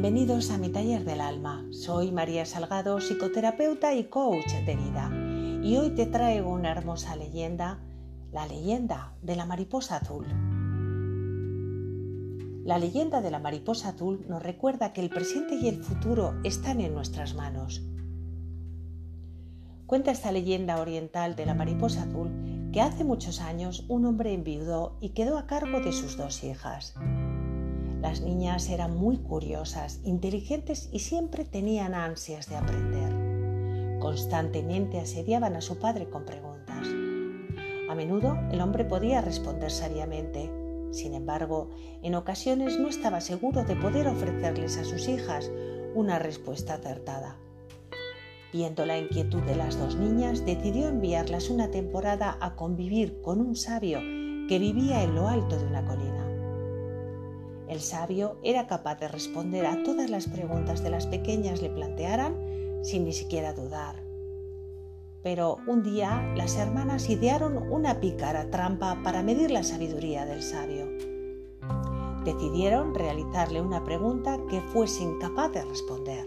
Bienvenidos a mi taller del alma. Soy María Salgado, psicoterapeuta y coach de vida. Y hoy te traigo una hermosa leyenda, la leyenda de la mariposa azul. La leyenda de la mariposa azul nos recuerda que el presente y el futuro están en nuestras manos. Cuenta esta leyenda oriental de la mariposa azul que hace muchos años un hombre enviudó y quedó a cargo de sus dos hijas. Las niñas eran muy curiosas, inteligentes y siempre tenían ansias de aprender. Constantemente asediaban a su padre con preguntas. A menudo el hombre podía responder sabiamente. Sin embargo, en ocasiones no estaba seguro de poder ofrecerles a sus hijas una respuesta acertada. Viendo la inquietud de las dos niñas, decidió enviarlas una temporada a convivir con un sabio que vivía en lo alto de una colina. El sabio era capaz de responder a todas las preguntas de las pequeñas le plantearan sin ni siquiera dudar. Pero un día las hermanas idearon una pícara trampa para medir la sabiduría del sabio. Decidieron realizarle una pregunta que fuese incapaz de responder.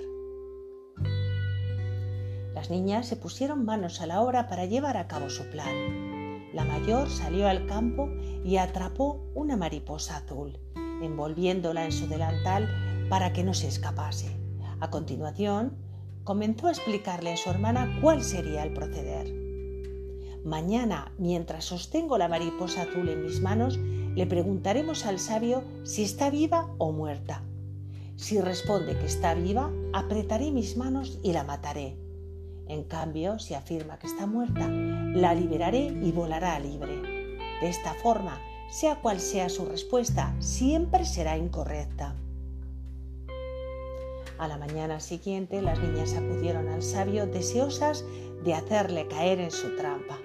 Las niñas se pusieron manos a la obra para llevar a cabo su plan. La mayor salió al campo y atrapó una mariposa azul envolviéndola en su delantal para que no se escapase. A continuación, comenzó a explicarle a su hermana cuál sería el proceder. Mañana, mientras sostengo la mariposa azul en mis manos, le preguntaremos al sabio si está viva o muerta. Si responde que está viva, apretaré mis manos y la mataré. En cambio, si afirma que está muerta, la liberaré y volará libre. De esta forma, sea cual sea su respuesta, siempre será incorrecta. A la mañana siguiente las niñas acudieron al sabio deseosas de hacerle caer en su trampa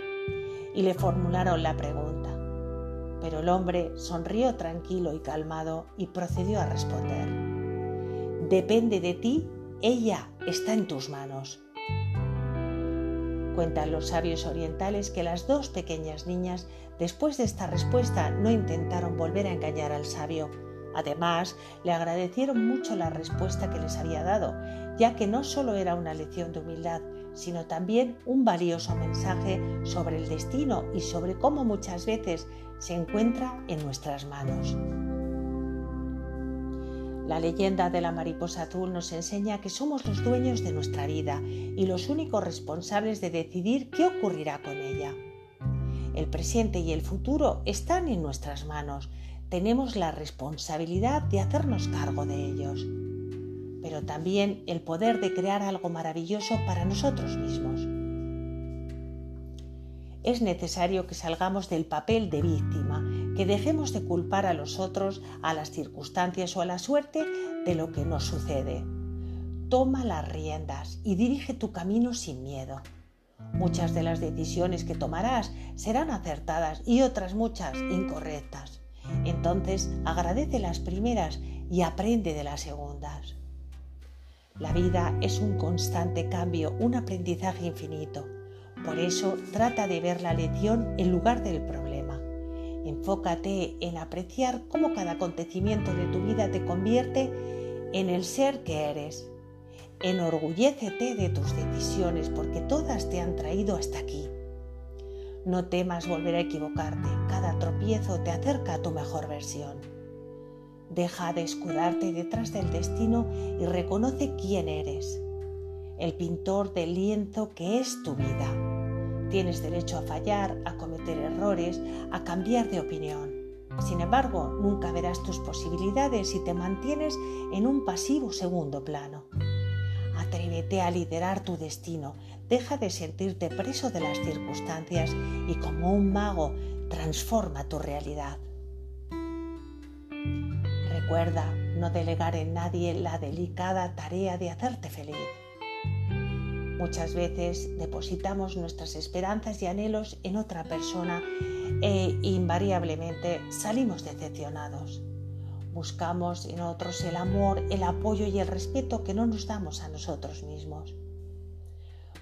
y le formularon la pregunta. Pero el hombre sonrió tranquilo y calmado y procedió a responder. Depende de ti, ella está en tus manos. Cuentan los sabios orientales que las dos pequeñas niñas, después de esta respuesta, no intentaron volver a engañar al sabio. Además, le agradecieron mucho la respuesta que les había dado, ya que no solo era una lección de humildad, sino también un valioso mensaje sobre el destino y sobre cómo muchas veces se encuentra en nuestras manos. La leyenda de la mariposa azul nos enseña que somos los dueños de nuestra vida y los únicos responsables de decidir qué ocurrirá con ella. El presente y el futuro están en nuestras manos. Tenemos la responsabilidad de hacernos cargo de ellos, pero también el poder de crear algo maravilloso para nosotros mismos. Es necesario que salgamos del papel de víctima que dejemos de culpar a los otros, a las circunstancias o a la suerte de lo que nos sucede. Toma las riendas y dirige tu camino sin miedo. Muchas de las decisiones que tomarás serán acertadas y otras muchas incorrectas. Entonces agradece las primeras y aprende de las segundas. La vida es un constante cambio, un aprendizaje infinito. Por eso trata de ver la lección en lugar del problema. Enfócate en apreciar cómo cada acontecimiento de tu vida te convierte en el ser que eres. Enorgullécete de tus decisiones porque todas te han traído hasta aquí. No temas volver a equivocarte, cada tropiezo te acerca a tu mejor versión. Deja de escudarte detrás del destino y reconoce quién eres, el pintor del lienzo que es tu vida. Tienes derecho a fallar, a cometer errores, a cambiar de opinión. Sin embargo, nunca verás tus posibilidades si te mantienes en un pasivo segundo plano. Atrévete a liderar tu destino, deja de sentirte preso de las circunstancias y como un mago transforma tu realidad. Recuerda no delegar en nadie la delicada tarea de hacerte feliz. Muchas veces depositamos nuestras esperanzas y anhelos en otra persona e invariablemente salimos decepcionados. Buscamos en otros el amor, el apoyo y el respeto que no nos damos a nosotros mismos.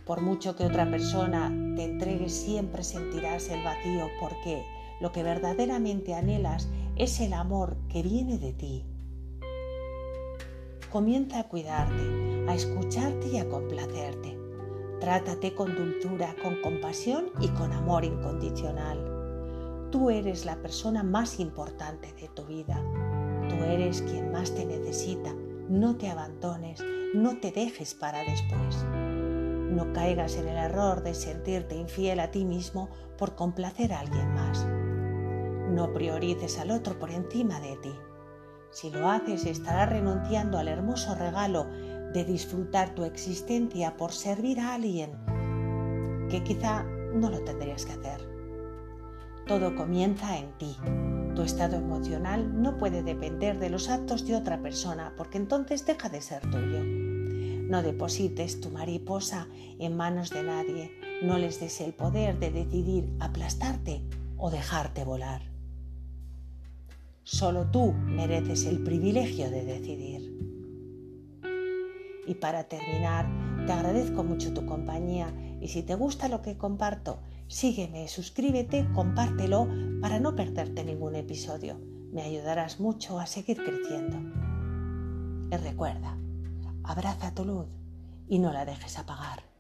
Por mucho que otra persona te entregue, siempre sentirás el vacío porque lo que verdaderamente anhelas es el amor que viene de ti. comienza a cuidarte, a escucharte y a complacerte. Trátate con dulzura, con compasión y con amor incondicional. Tú eres la persona más importante de tu vida. Tú eres quien más te necesita. No te abandones, no te dejes para después. No caigas en el error de sentirte infiel a ti mismo por complacer a alguien más. No priorices al otro por encima de ti. Si lo haces estarás renunciando al hermoso regalo de disfrutar tu existencia por servir a alguien que quizá no lo tendrías que hacer. Todo comienza en ti. Tu estado emocional no puede depender de los actos de otra persona porque entonces deja de ser tuyo. No deposites tu mariposa en manos de nadie, no les des el poder de decidir aplastarte o dejarte volar. Solo tú mereces el privilegio de decidir. Y para terminar, te agradezco mucho tu compañía y si te gusta lo que comparto, sígueme, suscríbete, compártelo para no perderte ningún episodio. Me ayudarás mucho a seguir creciendo. Y recuerda, abraza tu luz y no la dejes apagar.